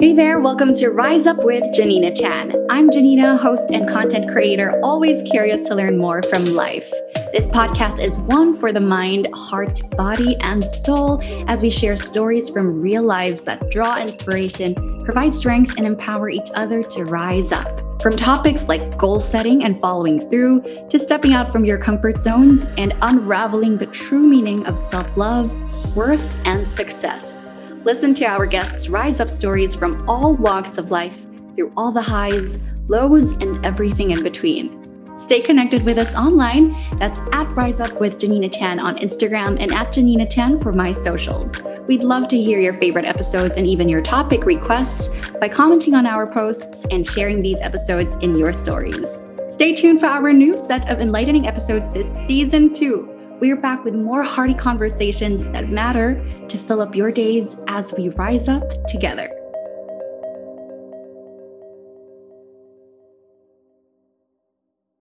Hey there, welcome to Rise Up with Janina Chan. I'm Janina, host and content creator, always curious to learn more from life. This podcast is one for the mind, heart, body, and soul as we share stories from real lives that draw inspiration, provide strength, and empower each other to rise up. From topics like goal setting and following through, to stepping out from your comfort zones and unraveling the true meaning of self love, worth, and success. Listen to our guests' rise up stories from all walks of life through all the highs, lows, and everything in between. Stay connected with us online. That's at Rise Up with Janina Chan on Instagram and at Janina Chan for my socials. We'd love to hear your favorite episodes and even your topic requests by commenting on our posts and sharing these episodes in your stories. Stay tuned for our new set of enlightening episodes this season two we are back with more hearty conversations that matter to fill up your days as we rise up together.